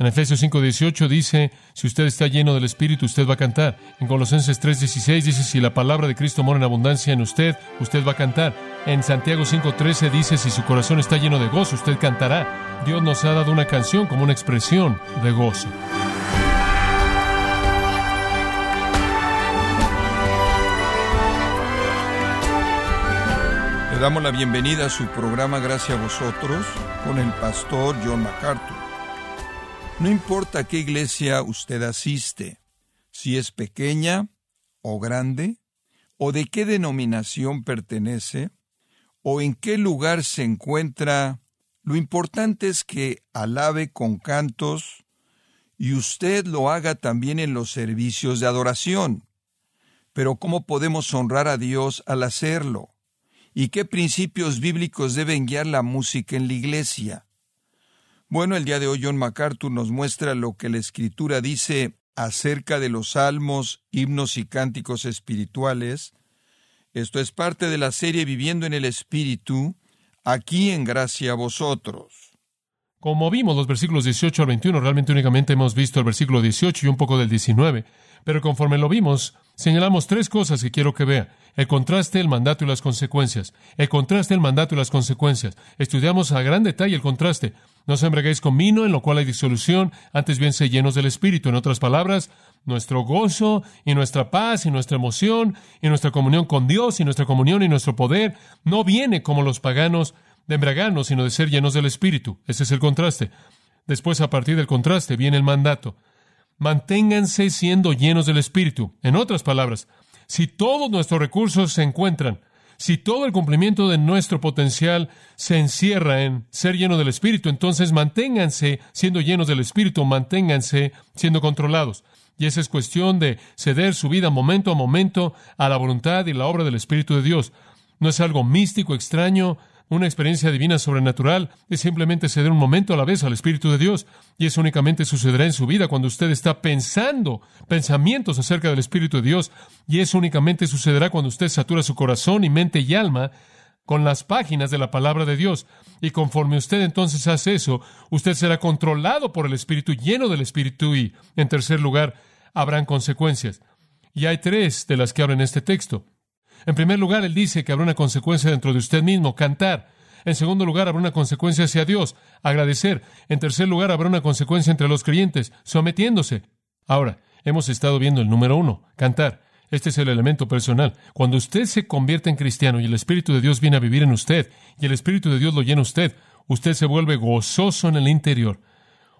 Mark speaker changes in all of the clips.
Speaker 1: En Efesios 5:18 dice, si usted está lleno del Espíritu, usted va a cantar. En Colosenses 3:16 dice, si la palabra de Cristo mora en abundancia en usted, usted va a cantar. En Santiago 5:13 dice, si su corazón está lleno de gozo, usted cantará. Dios nos ha dado una canción como una expresión de gozo.
Speaker 2: Le damos la bienvenida a su programa Gracias a vosotros con el pastor John MacArthur. No importa a qué iglesia usted asiste, si es pequeña o grande, o de qué denominación pertenece, o en qué lugar se encuentra, lo importante es que alabe con cantos y usted lo haga también en los servicios de adoración. Pero ¿cómo podemos honrar a Dios al hacerlo? ¿Y qué principios bíblicos deben guiar la música en la iglesia? Bueno, el día de hoy John MacArthur nos muestra lo que la Escritura dice acerca de los salmos, himnos y cánticos espirituales. Esto es parte de la serie Viviendo en el Espíritu, aquí en Gracia a vosotros.
Speaker 1: Como vimos los versículos 18 al 21, realmente únicamente hemos visto el versículo 18 y un poco del 19, pero conforme lo vimos, señalamos tres cosas que quiero que vea. El contraste, el mandato y las consecuencias. El contraste, el mandato y las consecuencias. Estudiamos a gran detalle el contraste. No se embriaguéis con vino, en lo cual hay disolución, antes bien se llenos del Espíritu. En otras palabras, nuestro gozo y nuestra paz y nuestra emoción y nuestra comunión con Dios y nuestra comunión y nuestro poder no viene como los paganos de embriagarnos, sino de ser llenos del Espíritu. Ese es el contraste. Después, a partir del contraste, viene el mandato. Manténganse siendo llenos del Espíritu. En otras palabras, si todos nuestros recursos se encuentran, si todo el cumplimiento de nuestro potencial se encierra en ser lleno del Espíritu, entonces manténganse siendo llenos del Espíritu, manténganse siendo controlados. Y esa es cuestión de ceder su vida momento a momento a la voluntad y la obra del Espíritu de Dios. No es algo místico, extraño, una experiencia divina sobrenatural es simplemente ceder un momento a la vez al Espíritu de Dios. Y eso únicamente sucederá en su vida cuando usted está pensando pensamientos acerca del Espíritu de Dios. Y eso únicamente sucederá cuando usted satura su corazón y mente y alma con las páginas de la palabra de Dios. Y conforme usted entonces hace eso, usted será controlado por el Espíritu, lleno del Espíritu. Y, en tercer lugar, habrán consecuencias. Y hay tres de las que hablan este texto. En primer lugar, él dice que habrá una consecuencia dentro de usted mismo, cantar. En segundo lugar, habrá una consecuencia hacia Dios, agradecer. En tercer lugar, habrá una consecuencia entre los creyentes, sometiéndose. Ahora, hemos estado viendo el número uno, cantar. Este es el elemento personal. Cuando usted se convierte en cristiano y el Espíritu de Dios viene a vivir en usted y el Espíritu de Dios lo llena usted, usted se vuelve gozoso en el interior.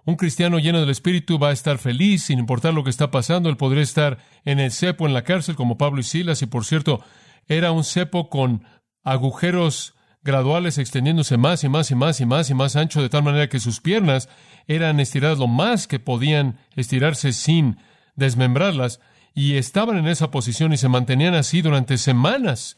Speaker 1: Un cristiano lleno del Espíritu va a estar feliz sin importar lo que está pasando. Él podría estar en el cepo, en la cárcel, como Pablo y Silas, y por cierto, era un cepo con agujeros graduales extendiéndose más y más y más y más y más ancho, de tal manera que sus piernas eran estiradas lo más que podían estirarse sin desmembrarlas, y estaban en esa posición y se mantenían así durante semanas.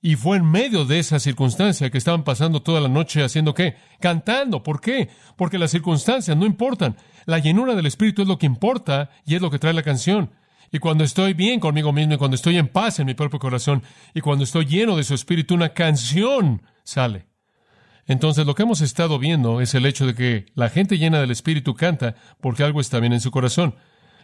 Speaker 1: Y fue en medio de esa circunstancia que estaban pasando toda la noche haciendo qué? Cantando. ¿Por qué? Porque las circunstancias no importan. La llenura del Espíritu es lo que importa y es lo que trae la canción. Y cuando estoy bien conmigo mismo y cuando estoy en paz en mi propio corazón y cuando estoy lleno de su espíritu, una canción sale. Entonces lo que hemos estado viendo es el hecho de que la gente llena del espíritu canta porque algo está bien en su corazón.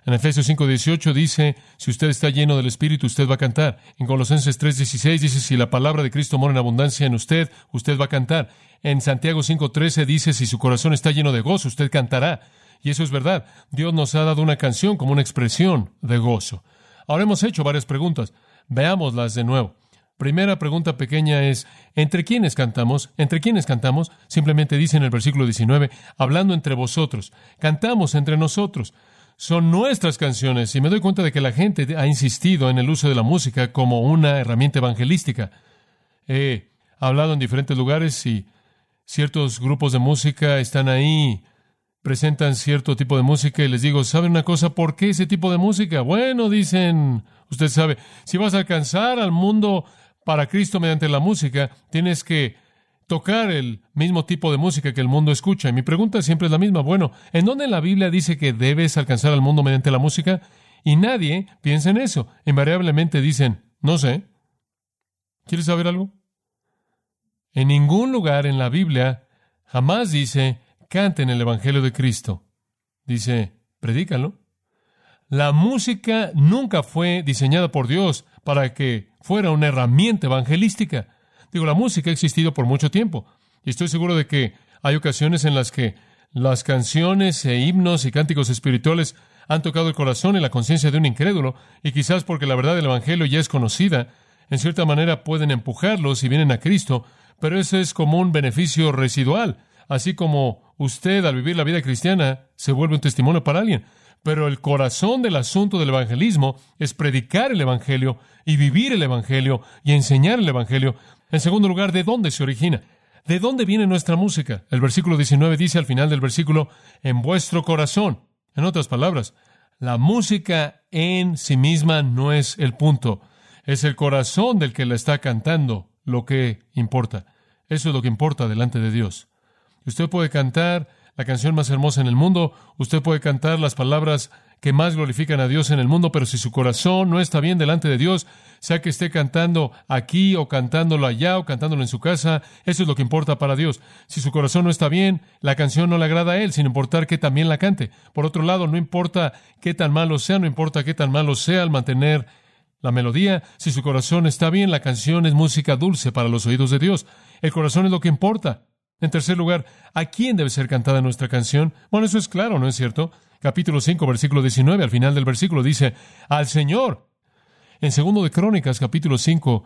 Speaker 1: En Efesios 5:18 dice, si usted está lleno del Espíritu, usted va a cantar. En Colosenses 3:16 dice, si la palabra de Cristo mora en abundancia en usted, usted va a cantar. En Santiago 5:13 dice, si su corazón está lleno de gozo, usted cantará. Y eso es verdad. Dios nos ha dado una canción como una expresión de gozo. Ahora hemos hecho varias preguntas. Veámoslas de nuevo. Primera pregunta pequeña es, ¿entre quiénes cantamos? ¿Entre quiénes cantamos? Simplemente dice en el versículo 19, hablando entre vosotros. Cantamos entre nosotros. Son nuestras canciones y me doy cuenta de que la gente ha insistido en el uso de la música como una herramienta evangelística. He hablado en diferentes lugares y ciertos grupos de música están ahí presentan cierto tipo de música y les digo, ¿saben una cosa? ¿Por qué ese tipo de música? Bueno, dicen, usted sabe, si vas a alcanzar al mundo para Cristo mediante la música, tienes que tocar el mismo tipo de música que el mundo escucha. Y mi pregunta siempre es la misma. Bueno, ¿en dónde la Biblia dice que debes alcanzar al mundo mediante la música? Y nadie piensa en eso. Invariablemente dicen, no sé. ¿Quieres saber algo? En ningún lugar en la Biblia jamás dice, canten el Evangelio de Cristo. Dice, predícalo. La música nunca fue diseñada por Dios para que fuera una herramienta evangelística. Digo, la música ha existido por mucho tiempo. Y estoy seguro de que hay ocasiones en las que las canciones e himnos y cánticos espirituales han tocado el corazón y la conciencia de un incrédulo, y quizás porque la verdad del Evangelio ya es conocida, en cierta manera pueden empujarlos y vienen a Cristo, pero eso es como un beneficio residual, así como usted al vivir la vida cristiana se vuelve un testimonio para alguien. Pero el corazón del asunto del evangelismo es predicar el Evangelio y vivir el Evangelio y enseñar el Evangelio. En segundo lugar, ¿de dónde se origina? ¿De dónde viene nuestra música? El versículo 19 dice al final del versículo, en vuestro corazón. En otras palabras, la música en sí misma no es el punto, es el corazón del que la está cantando lo que importa. Eso es lo que importa delante de Dios. Usted puede cantar la canción más hermosa en el mundo, usted puede cantar las palabras que más glorifican a Dios en el mundo, pero si su corazón no está bien delante de Dios, sea que esté cantando aquí o cantándolo allá o cantándolo en su casa, eso es lo que importa para Dios. Si su corazón no está bien, la canción no le agrada a Él, sin importar que también la cante. Por otro lado, no importa qué tan malo sea, no importa qué tan malo sea al mantener la melodía, si su corazón está bien, la canción es música dulce para los oídos de Dios. El corazón es lo que importa. En tercer lugar, ¿a quién debe ser cantada nuestra canción? Bueno, eso es claro, ¿no es cierto? Capítulo 5, versículo 19, al final del versículo dice, al Señor. En segundo de Crónicas, capítulo 5,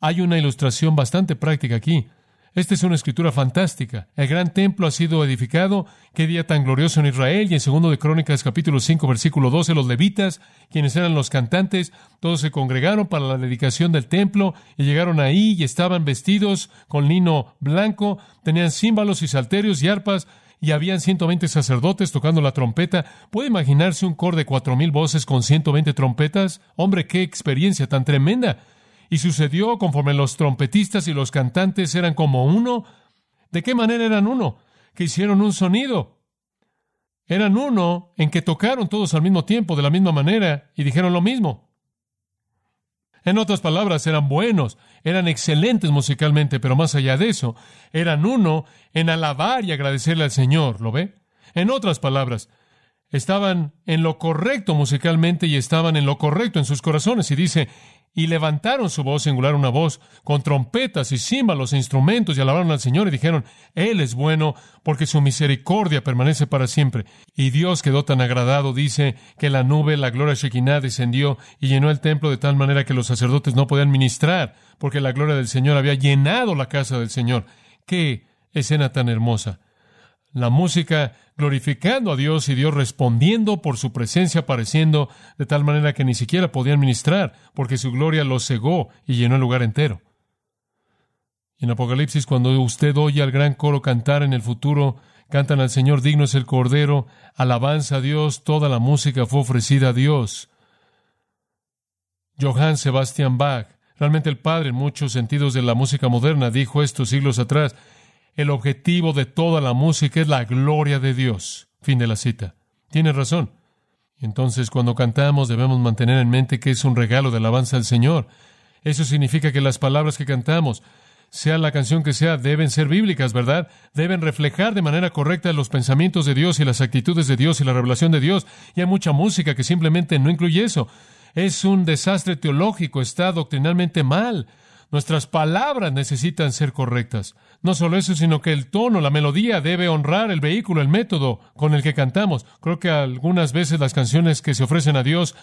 Speaker 1: hay una ilustración bastante práctica aquí. Esta es una escritura fantástica. El gran templo ha sido edificado. Qué día tan glorioso en Israel. Y en segundo de Crónicas, capítulo 5, versículo 12, los levitas, quienes eran los cantantes, todos se congregaron para la dedicación del templo y llegaron ahí y estaban vestidos con lino blanco, tenían címbalos y salterios y arpas y habían 120 sacerdotes tocando la trompeta. ¿Puede imaginarse un coro de cuatro mil voces con 120 trompetas? Hombre, qué experiencia tan tremenda. Y sucedió conforme los trompetistas y los cantantes eran como uno. ¿De qué manera eran uno? Que hicieron un sonido. Eran uno en que tocaron todos al mismo tiempo, de la misma manera, y dijeron lo mismo. En otras palabras, eran buenos, eran excelentes musicalmente, pero más allá de eso, eran uno en alabar y agradecerle al Señor, ¿lo ve? En otras palabras, estaban en lo correcto musicalmente y estaban en lo correcto en sus corazones. Y dice, y levantaron su voz singular, una voz con trompetas y címbalos e instrumentos, y alabaron al Señor y dijeron, Él es bueno, porque su misericordia permanece para siempre. Y Dios quedó tan agradado, dice, que la nube, la gloria Shekinah, descendió y llenó el templo de tal manera que los sacerdotes no podían ministrar, porque la gloria del Señor había llenado la casa del Señor. ¡Qué escena tan hermosa! La música glorificando a Dios y Dios respondiendo por su presencia apareciendo de tal manera que ni siquiera podían ministrar, porque su gloria los cegó y llenó el lugar entero. Y en Apocalipsis, cuando usted oye al gran coro cantar en el futuro, cantan al Señor, digno es el Cordero, alabanza a Dios, toda la música fue ofrecida a Dios. Johann Sebastian Bach, realmente el padre en muchos sentidos de la música moderna, dijo esto siglos atrás, el objetivo de toda la música es la gloria de Dios. Fin de la cita. Tiene razón. Entonces, cuando cantamos debemos mantener en mente que es un regalo de alabanza al Señor. Eso significa que las palabras que cantamos, sea la canción que sea, deben ser bíblicas, ¿verdad? Deben reflejar de manera correcta los pensamientos de Dios y las actitudes de Dios y la revelación de Dios. Y hay mucha música que simplemente no incluye eso. Es un desastre teológico, está doctrinalmente mal. Nuestras palabras necesitan ser correctas. No solo eso, sino que el tono, la melodía debe honrar el vehículo, el método con el que cantamos. Creo que algunas veces las canciones que se ofrecen a Dios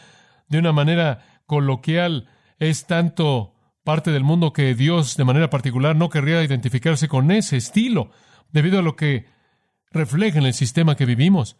Speaker 1: de una manera coloquial es tanto parte del mundo que Dios de manera particular no querría identificarse con ese estilo, debido a lo que refleja en el sistema que vivimos.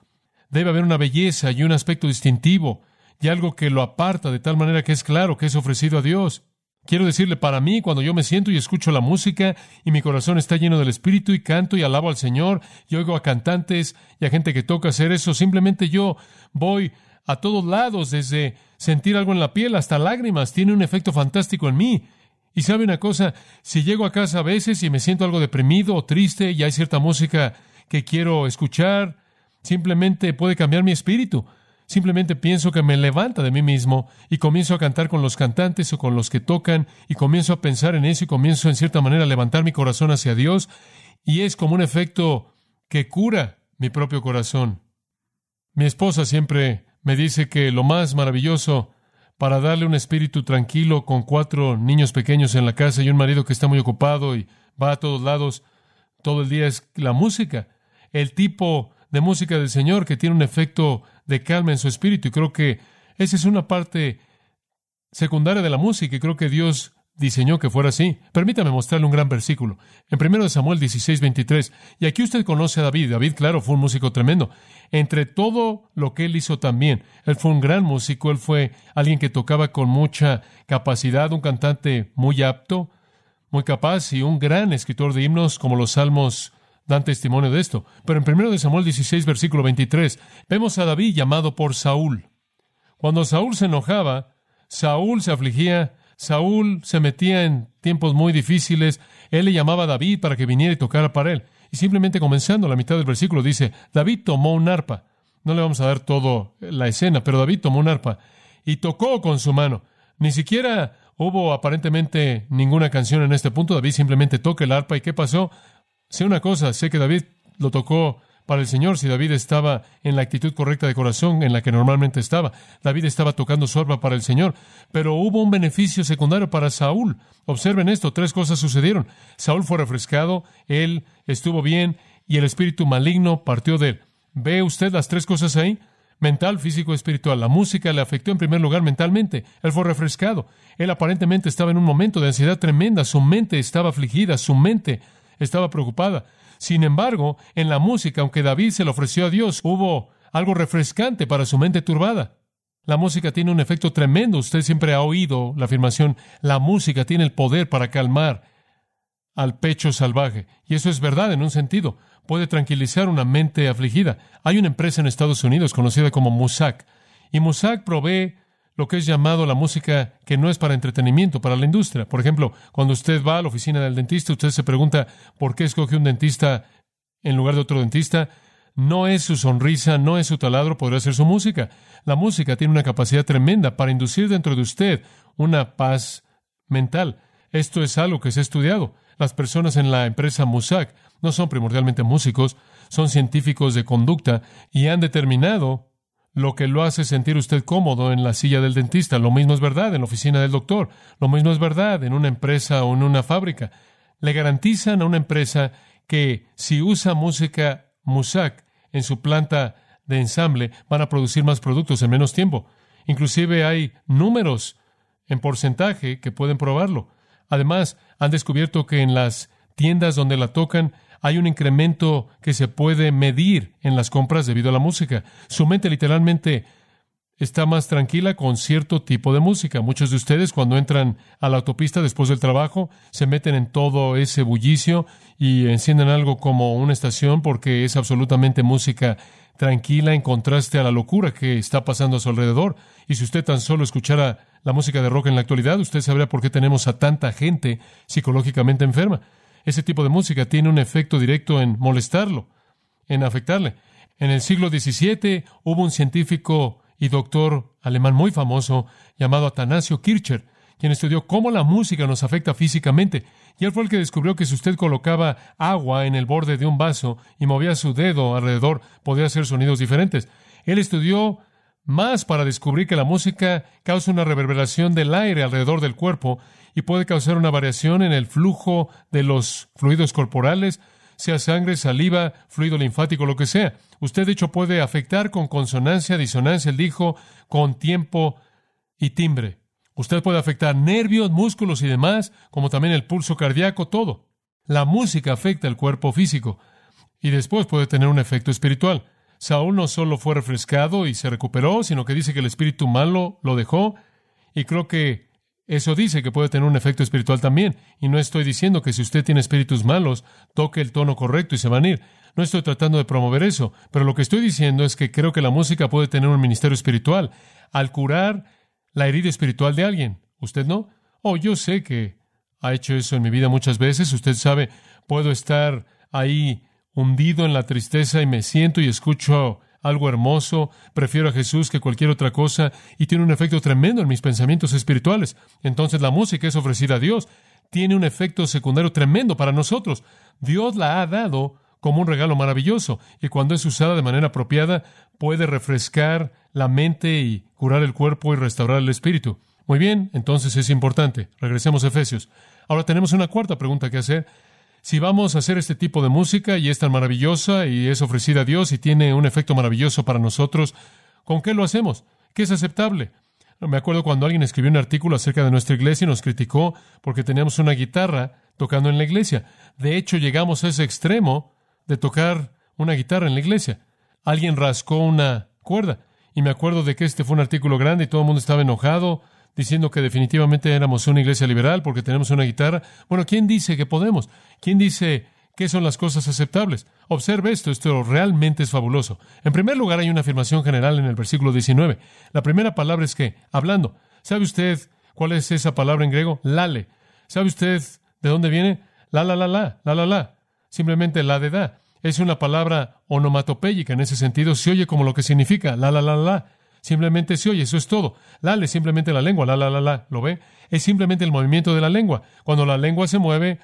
Speaker 1: Debe haber una belleza y un aspecto distintivo y algo que lo aparta de tal manera que es claro que es ofrecido a Dios. Quiero decirle, para mí, cuando yo me siento y escucho la música y mi corazón está lleno del Espíritu y canto y alabo al Señor y oigo a cantantes y a gente que toca hacer eso, simplemente yo voy a todos lados, desde sentir algo en la piel hasta lágrimas, tiene un efecto fantástico en mí. Y sabe una cosa, si llego a casa a veces y me siento algo deprimido o triste y hay cierta música que quiero escuchar, simplemente puede cambiar mi espíritu. Simplemente pienso que me levanta de mí mismo y comienzo a cantar con los cantantes o con los que tocan y comienzo a pensar en eso y comienzo en cierta manera a levantar mi corazón hacia Dios y es como un efecto que cura mi propio corazón. Mi esposa siempre me dice que lo más maravilloso para darle un espíritu tranquilo con cuatro niños pequeños en la casa y un marido que está muy ocupado y va a todos lados todo el día es la música. El tipo de música del Señor que tiene un efecto de calma en su espíritu. Y creo que esa es una parte secundaria de la música y creo que Dios diseñó que fuera así. Permítame mostrarle un gran versículo. En 1 Samuel 16, 23. Y aquí usted conoce a David. David, claro, fue un músico tremendo. Entre todo lo que él hizo también, él fue un gran músico, él fue alguien que tocaba con mucha capacidad, un cantante muy apto, muy capaz y un gran escritor de himnos como los salmos testimonio de esto. Pero en 1 Samuel 16, versículo 23, vemos a David llamado por Saúl. Cuando Saúl se enojaba, Saúl se afligía, Saúl se metía en tiempos muy difíciles, él le llamaba a David para que viniera y tocara para él. Y simplemente comenzando la mitad del versículo dice, David tomó un arpa. No le vamos a dar toda la escena, pero David tomó un arpa y tocó con su mano. Ni siquiera hubo aparentemente ninguna canción en este punto. David simplemente toca el arpa. ¿Y qué pasó? Sé una cosa, sé que David lo tocó para el Señor si David estaba en la actitud correcta de corazón en la que normalmente estaba. David estaba tocando su arpa para el Señor, pero hubo un beneficio secundario para Saúl. Observen esto, tres cosas sucedieron. Saúl fue refrescado, él estuvo bien y el espíritu maligno partió de él. ¿Ve usted las tres cosas ahí? Mental, físico, espiritual. La música le afectó en primer lugar mentalmente. Él fue refrescado. Él aparentemente estaba en un momento de ansiedad tremenda. Su mente estaba afligida. Su mente estaba preocupada. Sin embargo, en la música, aunque David se lo ofreció a Dios, hubo algo refrescante para su mente turbada. La música tiene un efecto tremendo. Usted siempre ha oído la afirmación, la música tiene el poder para calmar al pecho salvaje. Y eso es verdad en un sentido. Puede tranquilizar una mente afligida. Hay una empresa en Estados Unidos conocida como Musak. Y Musak provee lo que es llamado la música que no es para entretenimiento, para la industria. Por ejemplo, cuando usted va a la oficina del dentista, usted se pregunta por qué escoge un dentista en lugar de otro dentista. No es su sonrisa, no es su taladro, podría ser su música. La música tiene una capacidad tremenda para inducir dentro de usted una paz mental. Esto es algo que se ha estudiado. Las personas en la empresa Musak no son primordialmente músicos, son científicos de conducta y han determinado lo que lo hace sentir usted cómodo en la silla del dentista. Lo mismo es verdad en la oficina del doctor. Lo mismo es verdad en una empresa o en una fábrica. Le garantizan a una empresa que si usa música Musak en su planta de ensamble, van a producir más productos en menos tiempo. Inclusive hay números en porcentaje que pueden probarlo. Además, han descubierto que en las tiendas donde la tocan hay un incremento que se puede medir en las compras debido a la música. Su mente literalmente está más tranquila con cierto tipo de música. Muchos de ustedes cuando entran a la autopista después del trabajo se meten en todo ese bullicio y encienden algo como una estación porque es absolutamente música tranquila en contraste a la locura que está pasando a su alrededor. Y si usted tan solo escuchara la música de rock en la actualidad, usted sabría por qué tenemos a tanta gente psicológicamente enferma. Ese tipo de música tiene un efecto directo en molestarlo, en afectarle. En el siglo XVII hubo un científico y doctor alemán muy famoso llamado Atanasio Kircher, quien estudió cómo la música nos afecta físicamente. Y él fue el que descubrió que si usted colocaba agua en el borde de un vaso y movía su dedo alrededor, podía hacer sonidos diferentes. Él estudió más para descubrir que la música causa una reverberación del aire alrededor del cuerpo y puede causar una variación en el flujo de los fluidos corporales, sea sangre, saliva, fluido linfático, lo que sea. Usted, de hecho, puede afectar con consonancia, disonancia, él dijo, con tiempo y timbre. Usted puede afectar nervios, músculos y demás, como también el pulso cardíaco, todo. La música afecta el cuerpo físico y después puede tener un efecto espiritual. Saúl no solo fue refrescado y se recuperó, sino que dice que el espíritu malo lo dejó y creo que eso dice que puede tener un efecto espiritual también. Y no estoy diciendo que si usted tiene espíritus malos, toque el tono correcto y se van a ir. No estoy tratando de promover eso, pero lo que estoy diciendo es que creo que la música puede tener un ministerio espiritual al curar la herida espiritual de alguien. ¿Usted no? Oh, yo sé que ha hecho eso en mi vida muchas veces. Usted sabe, puedo estar ahí hundido en la tristeza y me siento y escucho algo hermoso, prefiero a Jesús que cualquier otra cosa y tiene un efecto tremendo en mis pensamientos espirituales. Entonces la música es ofrecida a Dios. Tiene un efecto secundario tremendo para nosotros. Dios la ha dado como un regalo maravilloso y cuando es usada de manera apropiada puede refrescar la mente y curar el cuerpo y restaurar el espíritu. Muy bien, entonces es importante. Regresemos a Efesios. Ahora tenemos una cuarta pregunta que hacer. Si vamos a hacer este tipo de música y es tan maravillosa y es ofrecida a Dios y tiene un efecto maravilloso para nosotros, ¿con qué lo hacemos? ¿Qué es aceptable? Me acuerdo cuando alguien escribió un artículo acerca de nuestra iglesia y nos criticó porque teníamos una guitarra tocando en la iglesia. De hecho, llegamos a ese extremo de tocar una guitarra en la iglesia. Alguien rascó una cuerda. Y me acuerdo de que este fue un artículo grande y todo el mundo estaba enojado, diciendo que definitivamente éramos una iglesia liberal porque tenemos una guitarra. Bueno, ¿quién dice que podemos? ¿Quién dice qué son las cosas aceptables? Observe esto, esto realmente es fabuloso. En primer lugar, hay una afirmación general en el versículo 19. La primera palabra es que, hablando. ¿Sabe usted cuál es esa palabra en griego? Lale. ¿Sabe usted de dónde viene? La, la, la, la, la, la, la. Simplemente la de da. Es una palabra onomatopéyica en ese sentido. Se oye como lo que significa la, la, la, la. Simplemente se oye, eso es todo. Lale, simplemente la lengua, la, la, la, la. ¿Lo ve? Es simplemente el movimiento de la lengua. Cuando la lengua se mueve,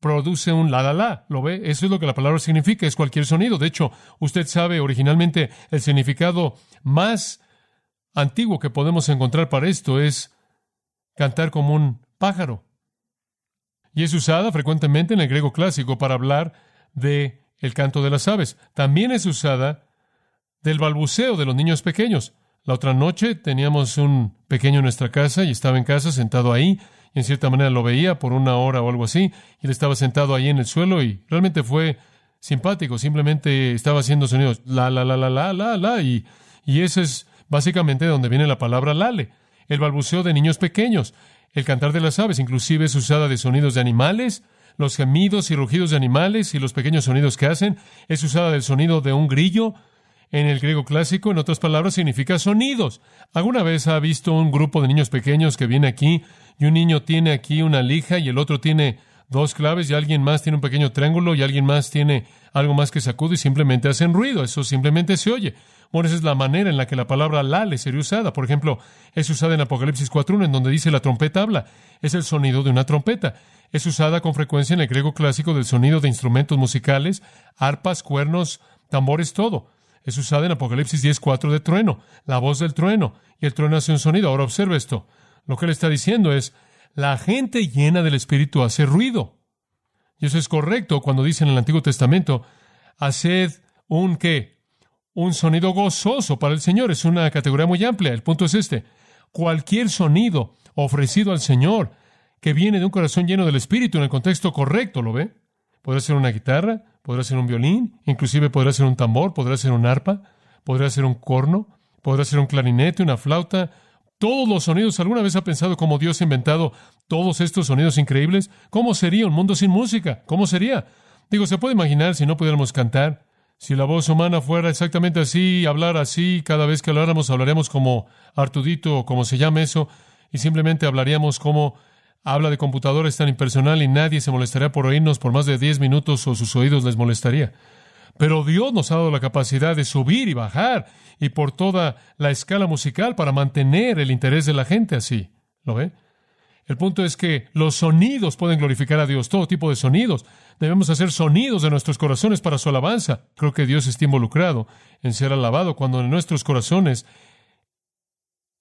Speaker 1: produce un la, la, la. ¿Lo ve? Eso es lo que la palabra significa, es cualquier sonido. De hecho, usted sabe originalmente el significado más antiguo que podemos encontrar para esto es cantar como un pájaro. Y es usada frecuentemente en el griego clásico para hablar de el canto de las aves. También es usada del balbuceo de los niños pequeños. La otra noche teníamos un pequeño en nuestra casa y estaba en casa sentado ahí y en cierta manera lo veía por una hora o algo así y él estaba sentado ahí en el suelo y realmente fue simpático, simplemente estaba haciendo sonidos la la la la la la la y, y eso es básicamente donde viene la palabra lale, el balbuceo de niños pequeños, el cantar de las aves, inclusive es usada de sonidos de animales, los gemidos y rugidos de animales y los pequeños sonidos que hacen, es usada del sonido de un grillo, en el griego clásico, en otras palabras, significa sonidos. ¿Alguna vez ha visto un grupo de niños pequeños que viene aquí y un niño tiene aquí una lija y el otro tiene dos claves y alguien más tiene un pequeño triángulo y alguien más tiene algo más que sacude y simplemente hacen ruido? Eso simplemente se oye. Bueno, esa es la manera en la que la palabra lale sería usada. Por ejemplo, es usada en Apocalipsis 4.1, en donde dice la trompeta habla. Es el sonido de una trompeta. Es usada con frecuencia en el griego clásico del sonido de instrumentos musicales, arpas, cuernos, tambores, todo es usada en Apocalipsis 10.4 de trueno, la voz del trueno, y el trueno hace un sonido. Ahora observe esto. Lo que él está diciendo es, la gente llena del Espíritu hace ruido. Y eso es correcto cuando dice en el Antiguo Testamento, haced un qué? Un sonido gozoso para el Señor. Es una categoría muy amplia. El punto es este. Cualquier sonido ofrecido al Señor que viene de un corazón lleno del Espíritu en el contexto correcto, ¿lo ve? Puede ser una guitarra, podrá ser un violín, inclusive podrá ser un tambor, podrá ser un arpa, podrá ser un corno, podrá ser un clarinete, una flauta, todos los sonidos. ¿Alguna vez ha pensado cómo Dios ha inventado todos estos sonidos increíbles? ¿Cómo sería un mundo sin música? ¿Cómo sería? Digo, se puede imaginar si no pudiéramos cantar, si la voz humana fuera exactamente así, hablar así, cada vez que habláramos hablaríamos como Artudito o como se llame eso, y simplemente hablaríamos como habla de computadores tan impersonal y nadie se molestaría por oírnos por más de 10 minutos o sus oídos les molestaría. Pero Dios nos ha dado la capacidad de subir y bajar y por toda la escala musical para mantener el interés de la gente así. ¿Lo ve? El punto es que los sonidos pueden glorificar a Dios, todo tipo de sonidos. Debemos hacer sonidos de nuestros corazones para su alabanza. Creo que Dios está involucrado en ser alabado cuando en nuestros corazones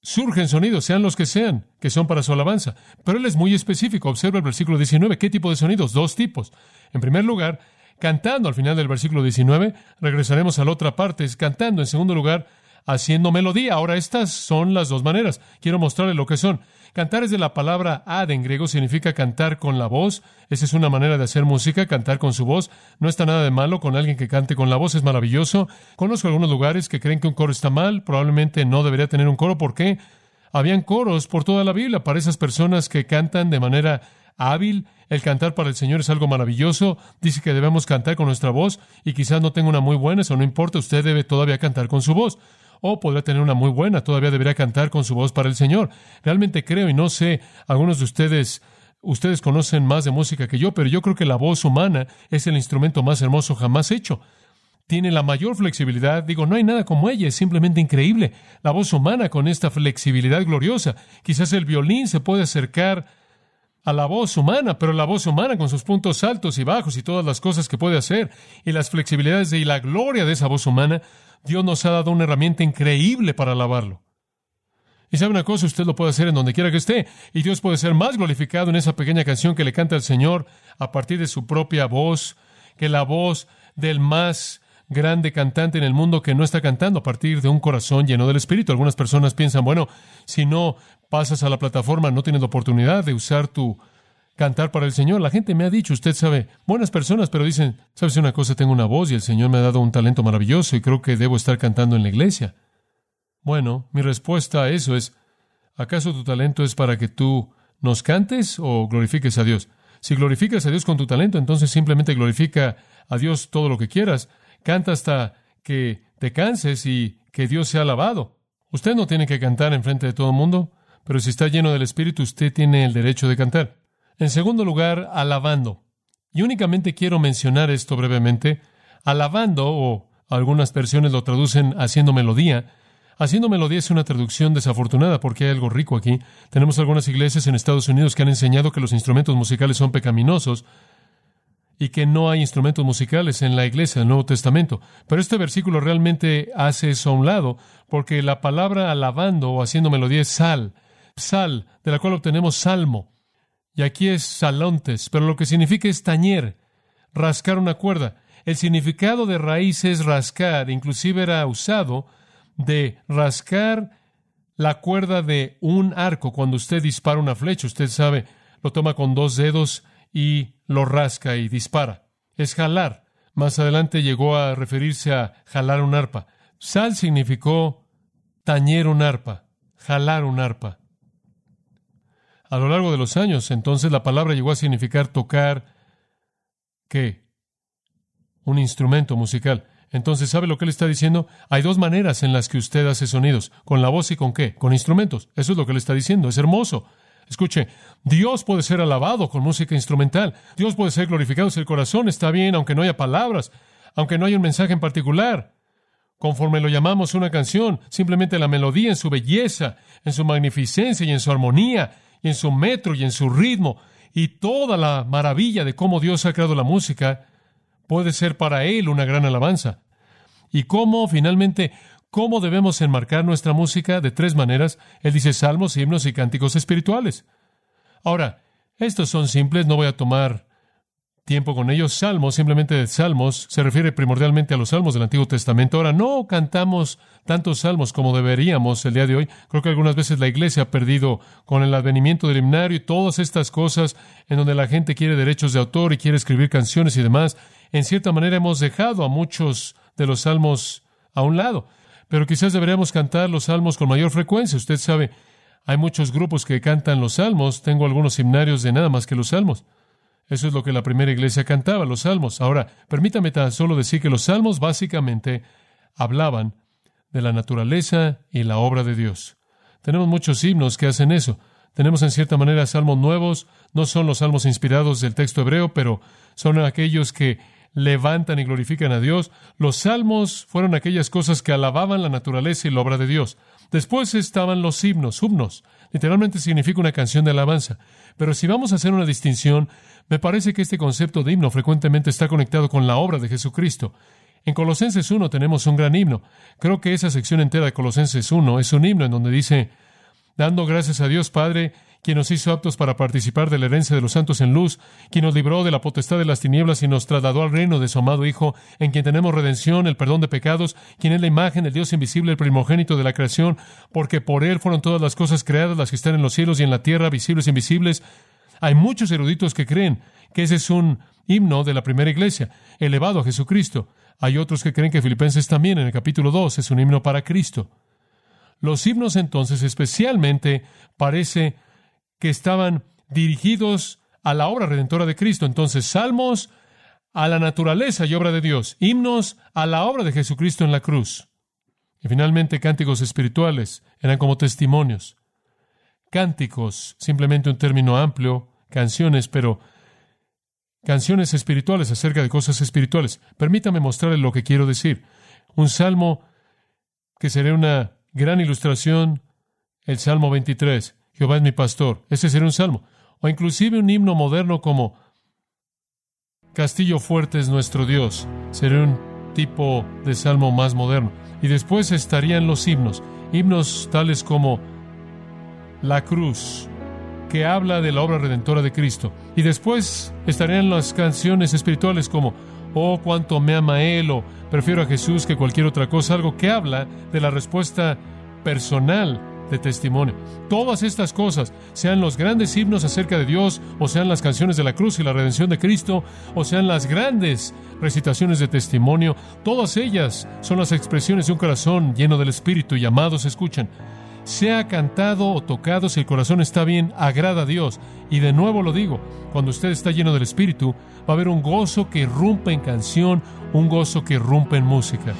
Speaker 1: surgen sonidos, sean los que sean, que son para su alabanza. Pero él es muy específico. Observa el versículo 19. ¿Qué tipo de sonidos? Dos tipos. En primer lugar, cantando al final del versículo 19. Regresaremos a la otra parte, es cantando. En segundo lugar, haciendo melodía. Ahora, estas son las dos maneras. Quiero mostrarle lo que son. Cantar es de la palabra ad en griego, significa cantar con la voz. Esa es una manera de hacer música, cantar con su voz. No está nada de malo con alguien que cante con la voz, es maravilloso. Conozco algunos lugares que creen que un coro está mal, probablemente no debería tener un coro. ¿Por qué? Habían coros por toda la Biblia para esas personas que cantan de manera hábil. El cantar para el Señor es algo maravilloso. Dice que debemos cantar con nuestra voz y quizás no tenga una muy buena, eso no importa, usted debe todavía cantar con su voz o podrá tener una muy buena, todavía debería cantar con su voz para el Señor. Realmente creo y no sé, algunos de ustedes ustedes conocen más de música que yo, pero yo creo que la voz humana es el instrumento más hermoso jamás hecho. Tiene la mayor flexibilidad, digo, no hay nada como ella, es simplemente increíble. La voz humana con esta flexibilidad gloriosa. Quizás el violín se puede acercar a la voz humana, pero la voz humana con sus puntos altos y bajos y todas las cosas que puede hacer y las flexibilidades y la gloria de esa voz humana, Dios nos ha dado una herramienta increíble para alabarlo. Y sabe una cosa, usted lo puede hacer en donde quiera que esté, y Dios puede ser más glorificado en esa pequeña canción que le canta al Señor a partir de su propia voz, que la voz del más grande cantante en el mundo que no está cantando a partir de un corazón lleno del Espíritu. Algunas personas piensan, bueno, si no pasas a la plataforma, no tienes la oportunidad de usar tu cantar para el Señor. La gente me ha dicho, usted sabe, buenas personas, pero dicen, sabes una cosa, tengo una voz y el Señor me ha dado un talento maravilloso y creo que debo estar cantando en la iglesia. Bueno, mi respuesta a eso es, ¿acaso tu talento es para que tú nos cantes o glorifiques a Dios? Si glorificas a Dios con tu talento, entonces simplemente glorifica a Dios todo lo que quieras. Canta hasta que te canses y que Dios sea alabado. Usted no tiene que cantar en frente de todo el mundo, pero si está lleno del Espíritu, usted tiene el derecho de cantar. En segundo lugar, alabando. Y únicamente quiero mencionar esto brevemente. Alabando, o algunas versiones lo traducen haciendo melodía, Haciendo melodía es una traducción desafortunada porque hay algo rico aquí. Tenemos algunas iglesias en Estados Unidos que han enseñado que los instrumentos musicales son pecaminosos y que no hay instrumentos musicales en la iglesia del Nuevo Testamento. Pero este versículo realmente hace eso a un lado porque la palabra alabando o haciendo melodía es sal, sal, de la cual obtenemos salmo. Y aquí es salontes, pero lo que significa es tañer, rascar una cuerda. El significado de raíz es rascar, inclusive era usado de rascar la cuerda de un arco cuando usted dispara una flecha. Usted sabe, lo toma con dos dedos y lo rasca y dispara. Es jalar. Más adelante llegó a referirse a jalar un arpa. Sal significó tañer un arpa, jalar un arpa. A lo largo de los años, entonces la palabra llegó a significar tocar ¿qué? Un instrumento musical. Entonces, ¿sabe lo que él está diciendo? Hay dos maneras en las que usted hace sonidos, con la voz y con qué, con instrumentos. Eso es lo que él está diciendo, es hermoso. Escuche, Dios puede ser alabado con música instrumental, Dios puede ser glorificado si el corazón está bien, aunque no haya palabras, aunque no haya un mensaje en particular. Conforme lo llamamos una canción, simplemente la melodía en su belleza, en su magnificencia y en su armonía, y en su metro y en su ritmo, y toda la maravilla de cómo Dios ha creado la música, puede ser para Él una gran alabanza. ¿Y cómo, finalmente, cómo debemos enmarcar nuestra música? De tres maneras. Él dice salmos, himnos y cánticos espirituales. Ahora, estos son simples, no voy a tomar tiempo con ellos. Salmos, simplemente salmos, se refiere primordialmente a los salmos del Antiguo Testamento. Ahora, no cantamos tantos salmos como deberíamos el día de hoy. Creo que algunas veces la iglesia ha perdido con el advenimiento del himnario y todas estas cosas en donde la gente quiere derechos de autor y quiere escribir canciones y demás en cierta manera hemos dejado a muchos de los salmos a un lado, pero quizás deberíamos cantar los salmos con mayor frecuencia. Usted sabe, hay muchos grupos que cantan los salmos, tengo algunos himnarios de nada más que los salmos. Eso es lo que la primera iglesia cantaba, los salmos. Ahora, permítame tan solo decir que los salmos básicamente hablaban de la naturaleza y la obra de Dios. Tenemos muchos himnos que hacen eso. Tenemos en cierta manera salmos nuevos, no son los salmos inspirados del texto hebreo, pero son aquellos que levantan y glorifican a Dios. Los salmos fueron aquellas cosas que alababan la naturaleza y la obra de Dios. Después estaban los himnos, himnos. Literalmente significa una canción de alabanza. Pero si vamos a hacer una distinción, me parece que este concepto de himno frecuentemente está conectado con la obra de Jesucristo. En Colosenses 1 tenemos un gran himno. Creo que esa sección entera de Colosenses 1 es un himno en donde dice, dando gracias a Dios Padre, quien nos hizo aptos para participar de la herencia de los santos en luz, quien nos libró de la potestad de las tinieblas y nos trasladó al reino de su amado Hijo, en quien tenemos redención, el perdón de pecados, quien es la imagen del Dios invisible, el primogénito de la creación, porque por él fueron todas las cosas creadas, las que están en los cielos y en la tierra, visibles e invisibles. Hay muchos eruditos que creen que ese es un himno de la primera iglesia, elevado a Jesucristo. Hay otros que creen que Filipenses también, en el capítulo 2, es un himno para Cristo. Los himnos entonces especialmente parece que estaban dirigidos a la obra redentora de Cristo. Entonces, salmos a la naturaleza y obra de Dios, himnos a la obra de Jesucristo en la cruz. Y finalmente, cánticos espirituales eran como testimonios. Cánticos, simplemente un término amplio, canciones, pero canciones espirituales acerca de cosas espirituales. Permítame mostrarle lo que quiero decir. Un salmo que sería una gran ilustración, el Salmo 23. Jehová es mi pastor. Ese sería un salmo. o inclusive un himno moderno como Castillo fuerte es nuestro Dios. Sería un tipo de salmo más moderno. Y después estarían los himnos, himnos tales como La cruz, que habla de la obra redentora de Cristo. Y después estarían las canciones espirituales como Oh, cuánto me ama Él, o prefiero a Jesús que cualquier otra cosa, algo que habla de la respuesta personal de testimonio. Todas estas cosas, sean los grandes himnos acerca de Dios, o sean las canciones de la cruz y la redención de Cristo, o sean las grandes recitaciones de testimonio, todas ellas son las expresiones de un corazón lleno del Espíritu y amados escuchan. Sea cantado o tocado, si el corazón está bien, agrada a Dios. Y de nuevo lo digo, cuando usted está lleno del Espíritu, va a haber un gozo que irrumpe en canción, un gozo que irrumpe en música.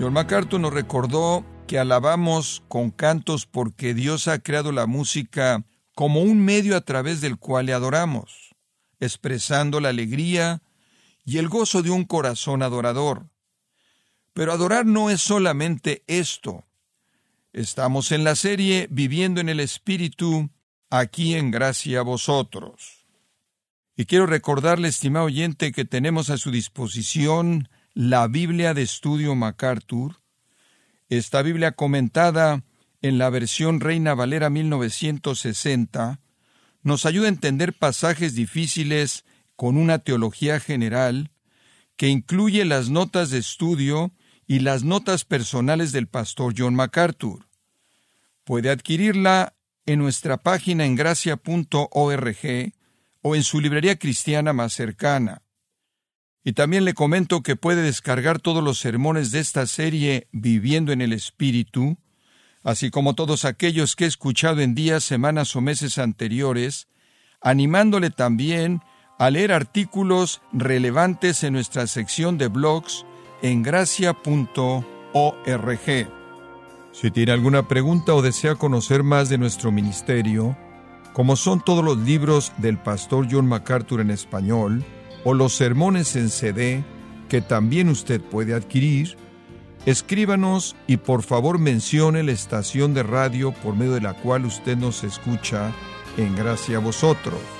Speaker 2: John MacArthur nos recordó que alabamos con cantos porque Dios ha creado la música como un medio a través del cual le adoramos, expresando la alegría y el gozo de un corazón adorador. Pero adorar no es solamente esto. Estamos en la serie Viviendo en el Espíritu, aquí en gracia a vosotros. Y quiero recordarle, estimado oyente, que tenemos a su disposición la Biblia de Estudio MacArthur, esta Biblia comentada en la versión Reina Valera 1960, nos ayuda a entender pasajes difíciles con una teología general que incluye las notas de estudio y las notas personales del pastor John MacArthur. Puede adquirirla en nuestra página en gracia.org o en su librería cristiana más cercana. Y también le comento que puede descargar todos los sermones de esta serie Viviendo en el Espíritu, así como todos aquellos que he escuchado en días, semanas o meses anteriores, animándole también a leer artículos relevantes en nuestra sección de blogs en gracia.org. Si tiene alguna pregunta o desea conocer más de nuestro ministerio, como son todos los libros del pastor John MacArthur en español, o los sermones en CD que también usted puede adquirir, escríbanos y por favor mencione la estación de radio por medio de la cual usted nos escucha en gracia a vosotros.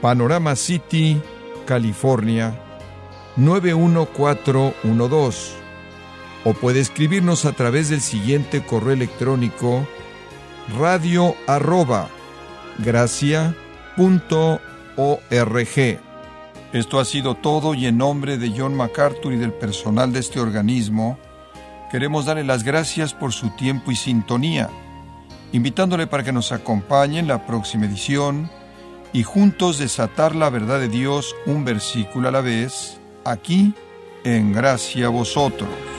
Speaker 2: Panorama City, California 91412. O puede escribirnos a través del siguiente correo electrónico radio arroba esto ha sido todo y en nombre de John MacArthur y del personal de este organismo, queremos darle las gracias por su tiempo y sintonía, invitándole para que nos acompañe en la próxima edición y juntos desatar la verdad de Dios un versículo a la vez, aquí en Gracia a Vosotros.